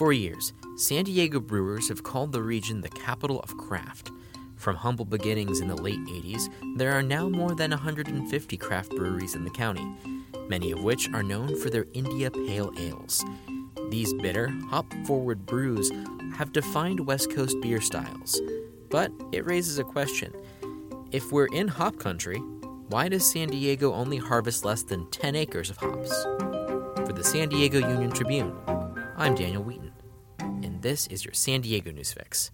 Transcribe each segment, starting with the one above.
For years, San Diego brewers have called the region the capital of craft. From humble beginnings in the late 80s, there are now more than 150 craft breweries in the county, many of which are known for their India Pale Ales. These bitter, hop forward brews have defined West Coast beer styles. But it raises a question if we're in hop country, why does San Diego only harvest less than 10 acres of hops? For the San Diego Union Tribune, I'm Daniel Wheaton, and this is your San Diego News Fix.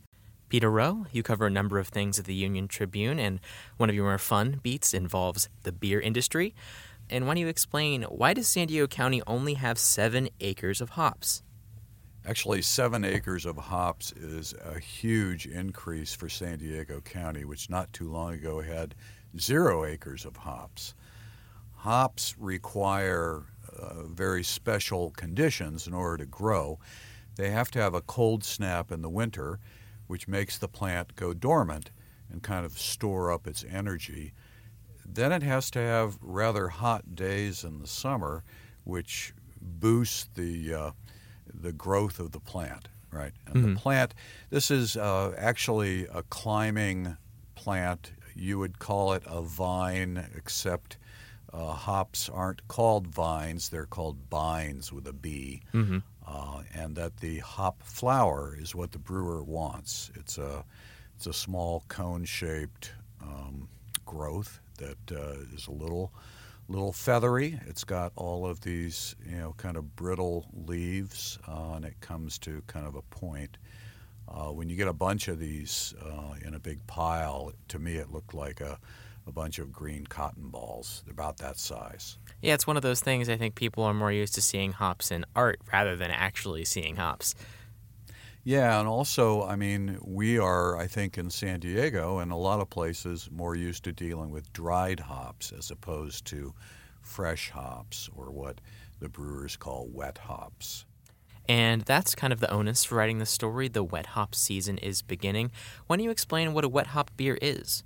Peter Rowe, you cover a number of things at the Union Tribune, and one of your more fun beats involves the beer industry. And why don't you explain why does San Diego County only have seven acres of hops? Actually, seven acres of hops is a huge increase for San Diego County, which not too long ago had zero acres of hops. Hops require uh, very special conditions in order to grow. They have to have a cold snap in the winter, which makes the plant go dormant and kind of store up its energy. Then it has to have rather hot days in the summer, which boosts the uh, the growth of the plant, right? And Mhm. the plant, this is uh, actually a climbing plant. You would call it a vine, except uh, hops aren't called vines; they're called bines with a B. Mm-hmm. Uh, and that the hop flower is what the brewer wants. It's a it's a small cone-shaped um, growth that uh, is a little little feathery. It's got all of these you know kind of brittle leaves, uh, and it comes to kind of a point. Uh, when you get a bunch of these uh, in a big pile, to me it looked like a, a bunch of green cotton balls. They're about that size. Yeah, it's one of those things I think people are more used to seeing hops in art rather than actually seeing hops. Yeah, and also, I mean, we are, I think, in San Diego and a lot of places more used to dealing with dried hops as opposed to fresh hops or what the brewers call wet hops. And that's kind of the onus for writing the story. The wet hop season is beginning. Why don't you explain what a wet hop beer is?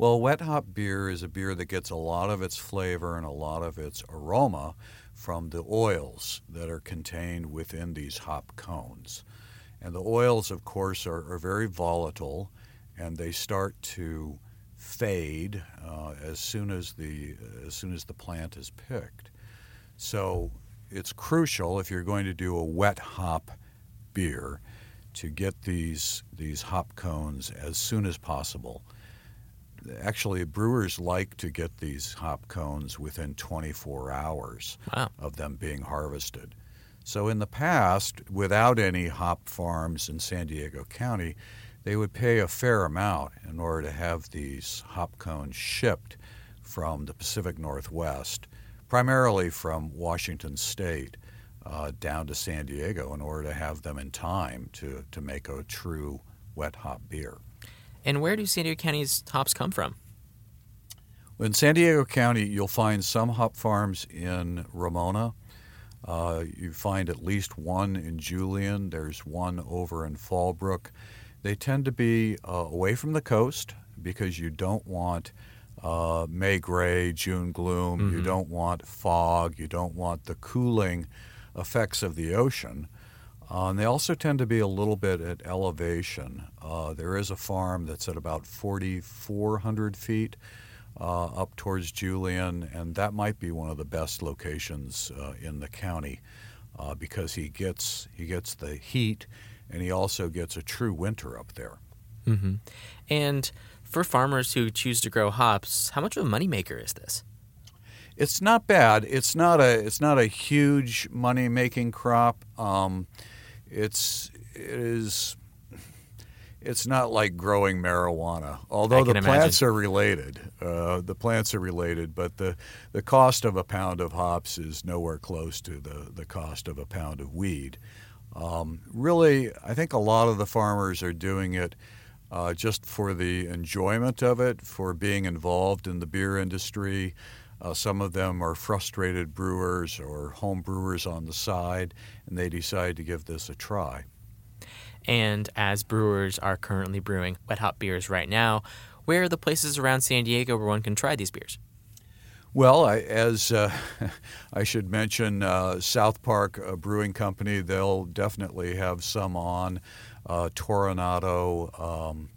Well, wet hop beer is a beer that gets a lot of its flavor and a lot of its aroma from the oils that are contained within these hop cones. And the oils, of course, are, are very volatile and they start to fade uh, as soon as the as soon as the plant is picked. So it's crucial if you're going to do a wet hop beer to get these these hop cones as soon as possible. Actually, brewers like to get these hop cones within 24 hours Wow. of them being harvested. So, in the past, without any hop farms in San Diego County, they would pay a fair amount in order to have these hop cones shipped from the Pacific Northwest, primarily from Washington State, uh, down to San Diego in order to have them in time to, to make a true wet hop beer. And where do San Diego County's hops come from? In San Diego County, you'll find some hop farms in Ramona. Uh, you find at least one in Julian. There's one over in Fallbrook. They tend to be uh, away from the coast because you don't want uh, May gray, June gloom. You Mhm. don't want fog. You don't want the cooling effects of the ocean. Uh, and they also tend to be a little bit at elevation. Uh, there is a farm that's at about 4,400 feet uh, up towards Julian, and that might be one of the best locations uh, in the county uh, because he gets he gets the heat, and he also gets a true winter up there. Mm-hmm. And for farmers who choose to grow hops, how much of a moneymaker is this? It's not bad. It's not a it's not a huge money making crop. Um, it's it is. It's not like growing marijuana, although the imagine. plants are related. Uh, the plants are related, but the, the cost of a pound of hops is nowhere close to the, the cost of a pound of weed. Um, really, I think a lot of the farmers are doing it uh, just for the enjoyment of it, for being involved in the beer industry. Uh, some of them are frustrated brewers or home brewers on the side, and they decide to give this a try. And as brewers are currently brewing wet hop beers right now, where are the places around San Diego where one can try these beers? Well, I, as uh, I should mention, uh, South Park Brewing Company, they'll definitely have some on. Uh, Toronado, um,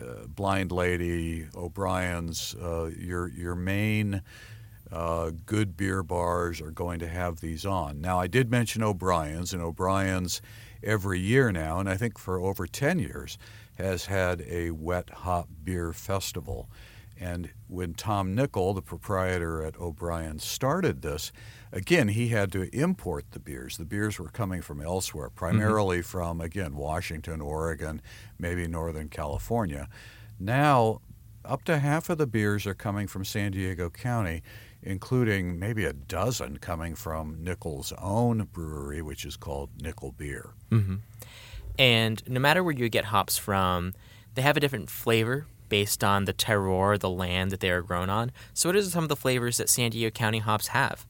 uh, Blind Lady, O'Brien's, uh, your, your main good beer bars are going to have these on. Now, I did mention O'Brien's, and O'Brien's every year now, and I think for over 10 years, has had a wet hop beer festival. And when Tom Nickel, the proprietor at O'Brien, started this, again, he had to import the beers. The beers were coming from elsewhere, mm-hmm. primarily mm-hmm. from, again, Washington, Oregon, maybe Northern California. Now, up to half of the beers are coming from San Diego County, including maybe a dozen coming from Nickel's own brewery, which is called Nickel Beer. Mm-hmm. And no matter where you get hops from, they have a different flavor based on the terroir, the land that they are grown on. So, what are some of the flavors that San Diego County hops have?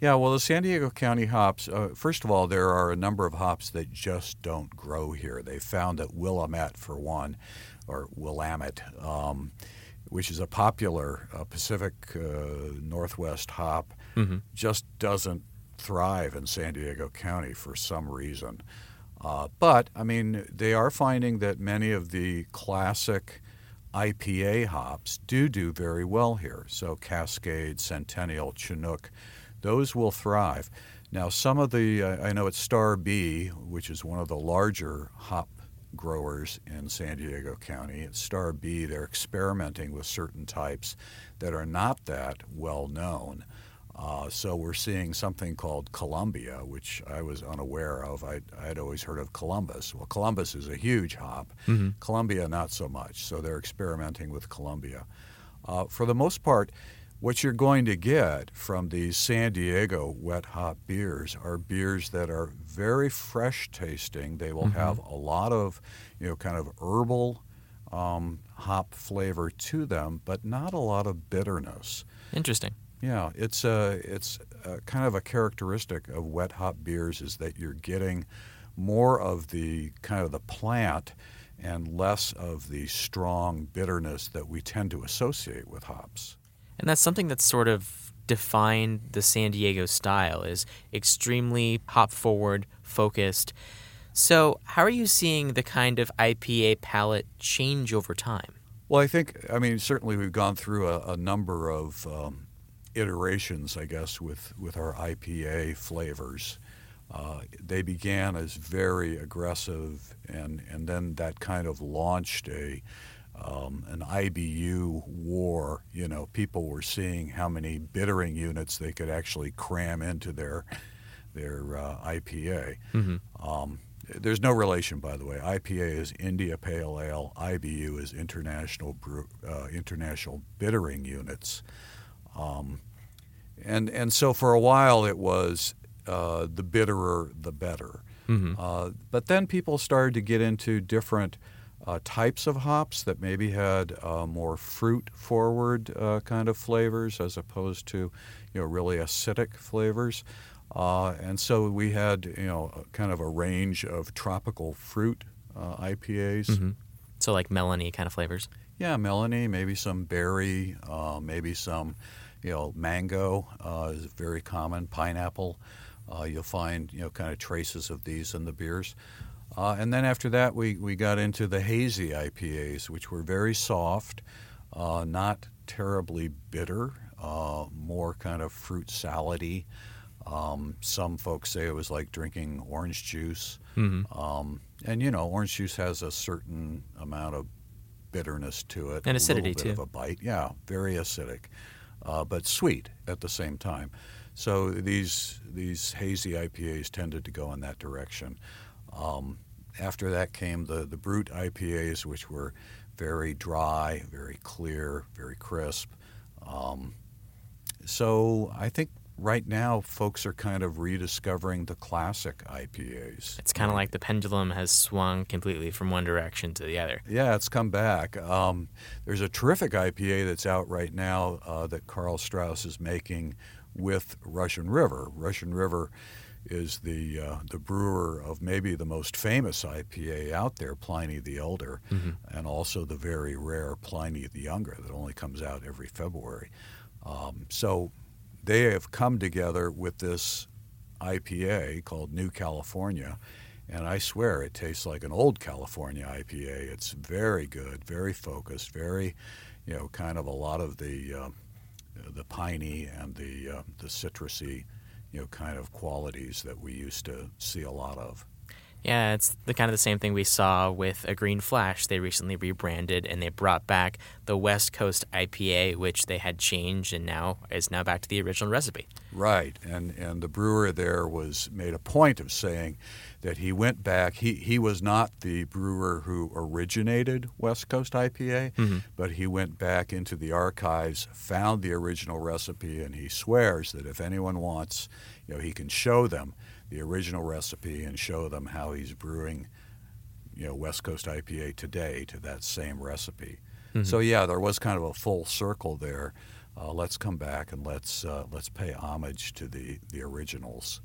Yeah, well, the San Diego County hops, uh, first of all, there are a number of hops that just don't grow here. They found that Willamette, for one, or Willamette, um, which is a popular uh, Pacific uh, Northwest hop, mm-hmm. just doesn't thrive in San Diego County for some reason. Uh, but, I mean, they are finding that many of the classic IPA hops do do very well here. So Cascade, Centennial, Chinook, those will thrive. Now, some of the, uh, I know it's Star B, which is one of the larger hop growers in San Diego County. At Star B, they're experimenting with certain types that are not that well known. Uh, so we're seeing something called Columbia, which I was unaware of. I'd, I'd, always heard of Columbus. Well, Columbus is a huge hop. Mm-hmm. Columbia, not so much. So they're experimenting with Columbia. Uh, for the most part, what you're going to get from these San Diego wet hop beers are beers that are very fresh tasting. They will mm-hmm. have a lot of, you know, kind of herbal um, hop flavor to them, but not a lot of bitterness. Interesting. Yeah, it's a it's a kind of a characteristic of wet hop beers is that you're getting more of the kind of the plant and less of the strong bitterness that we tend to associate with hops. And that's something that's sort of defined the San Diego style is extremely hop forward, focused. So, how are you seeing the kind of IPA palette change over time? Well, I think, I mean, certainly we've gone through a, a number of um, iterations, I guess, with, with our IPA flavors. Uh, they began as very aggressive, and, and then that kind of launched a um, an IBU war. You know, people were seeing how many bittering units they could actually cram into their their uh, IPA. Mm-hmm. Um, there's no relation, by the way. IPA is India Pale Ale. IBU is International Brew, uh, International Bittering Units. Um, and and so for a while it was uh, the bitterer the better. Mm-hmm. Uh, but then people started to get into different uh, types of hops that maybe had uh, more fruit forward uh, kind of flavors as opposed to you know really acidic flavors. Uh, and so we had you know kind of a range of tropical fruit IPAs. Mm-hmm. So like melony kind of flavors. Yeah, melony, maybe some berry, maybe some you know, mango uh, is very common. Pineapple, uh, you'll find you know kind of traces of these in the beers. Uh, and then after that, we, we got into the hazy IPAs, which were very soft, uh, not terribly bitter, uh, more kind of fruit salady. Um, some folks say it was like drinking orange juice. Mm-hmm. Um, and you know, orange juice has a certain amount of bitterness to it, and acidity too. Of a bite, yeah, very acidic uh, but sweet at the same time. So these these hazy IPAs tended to go in that direction. Um, after that came the the brut IPAs, which were very dry, very clear, very crisp. Um, so I think right now folks are kind of rediscovering the classic IPAs. It's kind of like the pendulum has swung completely from one direction to the other. Yeah, it's come back. Um, there's a terrific IPA that's out right now uh, that Karl Strauss is making with Russian River. Russian River is the uh, the brewer of maybe the most famous IPA out there, Pliny the Elder, mm-hmm. and also the very rare Pliny the Younger that only comes out every February. Um, so they have come together with this IPA called New California. And I swear it tastes like an old California IPA. It's very good, very focused, very, you know, kind of a lot of the uh, the piney and the uh, the citrusy, you know, kind of qualities that we used to see a lot of. Yeah, it's the kind of the same thing we saw with a Green Flash. They recently rebranded and they brought back the West Coast IPA, which they had changed and now is now back to the original recipe. Right, and and the brewer there was made a point of saying that he went back. He he was not the brewer who originated West Coast IPA, Mm-hmm. but he went back into the archives, found the original recipe, and he swears that if anyone wants, you know, he can show them the original recipe and show them how he's brewing, you know, West Coast IPA today to that same recipe. Mm-hmm. So yeah, there was kind of a full circle there. Uh, let's come back and let's uh, let's pay homage to the the originals.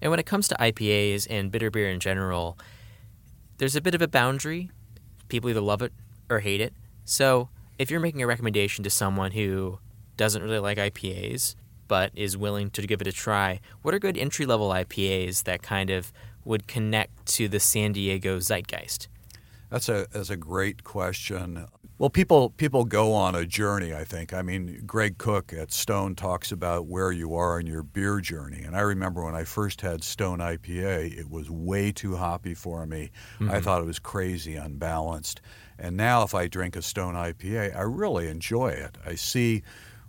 And when it comes to IPAs and bitter beer in general, there's a bit of a boundary. People either love it or hate it. So if you're making a recommendation to someone who doesn't really like IPAs but is willing to give it a try, what are good entry level IPAs that kind of would connect to the San Diego zeitgeist? That's a that's a great question. Well, people people go on a journey. I think. I mean, Greg Koch at Stone talks about where you are in your beer journey. And I remember when I first had Stone IPA, it was way too hoppy for me. I thought it was crazy unbalanced. And now, if I drink a Stone IPA, I really enjoy it. I see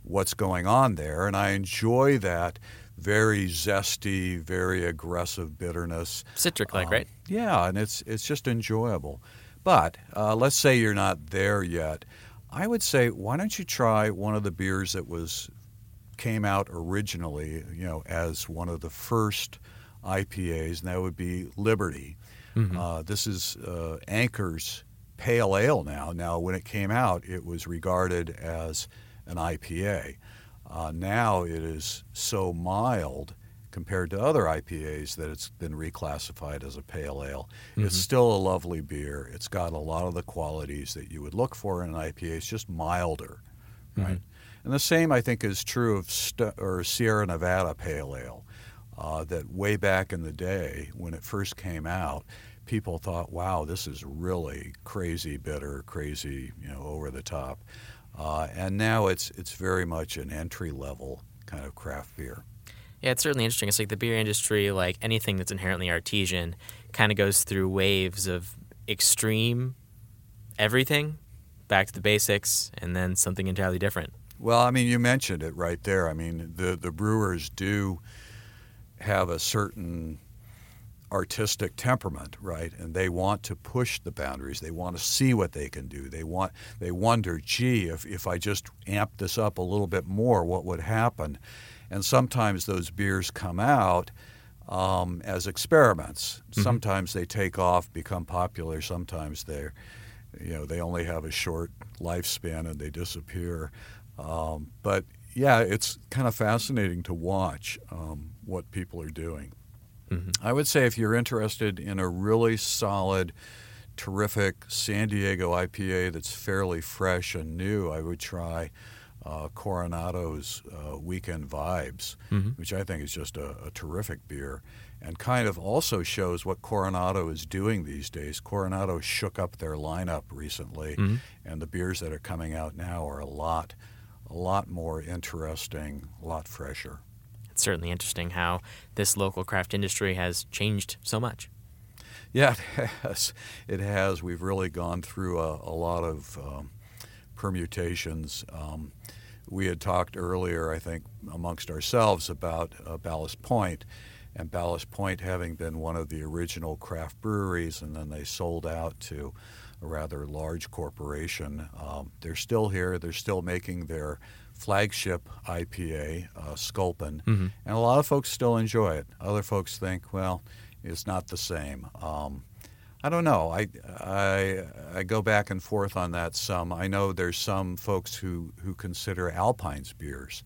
what's going on there, and I enjoy that very zesty, very aggressive bitterness. Citric like, Um, right? Yeah, and it's it's just enjoyable. But uh, let's say you're not there yet. I would say, why don't you try one of the beers that was came out originally, you know, as one of the first IPAs, and that would be Liberty. Uh, this is uh, Anchor's Pale Ale now. Now, when it came out, it was regarded as an IPA. Uh, now it is so mild compared to other IPAs that it's been reclassified as a pale ale. It's still a lovely beer. It's got a lot of the qualities that you would look for in an IPA. It's just milder, right? And the same, I think, is true of St- or Sierra Nevada Pale Ale. Uh, that way back in the day when it first came out, people thought, "Wow, this is really crazy bitter, crazy, you know, over the top." Uh, and now it's it's very much an entry level kind of craft beer. Yeah, it's certainly interesting. It's like the beer industry, like anything that's inherently artesian, kind of goes through waves of extreme everything, back to the basics, and then something entirely different. Well, I mean, you mentioned it right there. I mean, the the brewers do have a certain artistic temperament, right? And they want to push the boundaries. They want to see what they can do. They want they wonder, gee, if if I just amp this up a little bit more, what would happen? And sometimes those beers come out um, as experiments. Sometimes they take off, become popular. Sometimes they're you know they only have a short lifespan and they disappear. Um, but yeah, it's kind of fascinating to watch um, what people are doing. I would say if you're interested in a really solid, terrific San Diego IPA that's fairly fresh and new, I would try uh, Coronado's uh, Weekend Vibes, which I think is just a, a terrific beer and kind of also shows what Coronado is doing these days. Coronado shook up their lineup recently, and the beers that are coming out now are a lot, a lot more interesting, a lot fresher. It's certainly interesting how this local craft industry has changed so much. Yeah, it has. It has. We've really gone through a, a lot of um, permutations. Um, we had talked earlier, I think, amongst ourselves about uh, Ballast Point, and Ballast Point having been one of the original craft breweries, and then they sold out to a rather large corporation. Um, they're still here. They're still making their flagship IPA, uh, Sculpin, and a lot of folks still enjoy it. Other folks think, well, it's not the same. Um, I don't know. I, I I go back and forth on that some. I know there's some folks who, who consider Alpine's beers.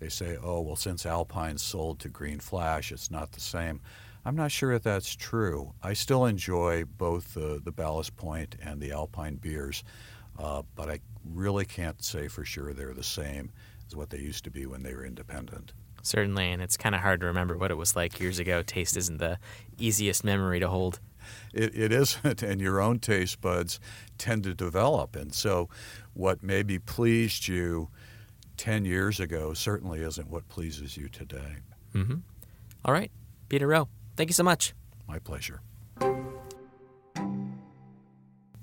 They say, oh well, since Alpine's sold to Green Flash, it's not the same. I'm not sure if that's true. I still enjoy both the, the Ballast Point and the Alpine beers, uh, but I really can't say for sure they're the same. as what they used to be when they were independent. Certainly, and it's kind of hard to remember what it was like years ago. Taste isn't the easiest memory to hold. It, it isn't, and your own taste buds tend to develop. And so, what maybe pleased you 10 years ago certainly isn't what pleases you today. Mm-hmm. All right, Peter Rowe, thank you so much. My pleasure.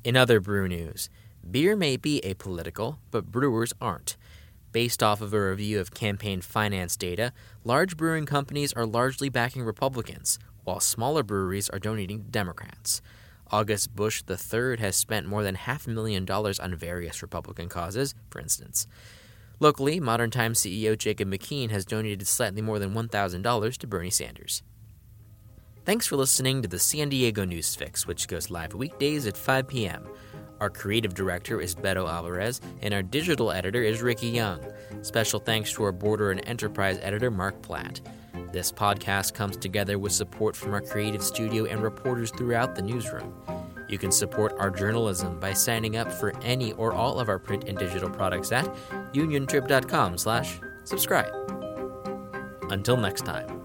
In other brew news, beer may be apolitical, but brewers aren't. Based off of a review of campaign finance data, large brewing companies are largely backing Republicans, while smaller breweries are donating to Democrats. August Busch III has spent more than half a million dollars on various Republican causes, for instance. Locally, Modern Times CEO Jacob McKean has donated slightly more than $1,000 to Bernie Sanders. Thanks for listening to the San Diego News Fix, which goes live weekdays at 5 p.m. Our creative director is Beto Alvarez, and our digital editor is Ricky Young. Special thanks to our border and enterprise editor, Mark Platt. This podcast comes together with support from our creative studio and reporters throughout the newsroom. You can support our journalism by signing up for any or all of our print and digital products at uniontrib.com slash subscribe. Until next time.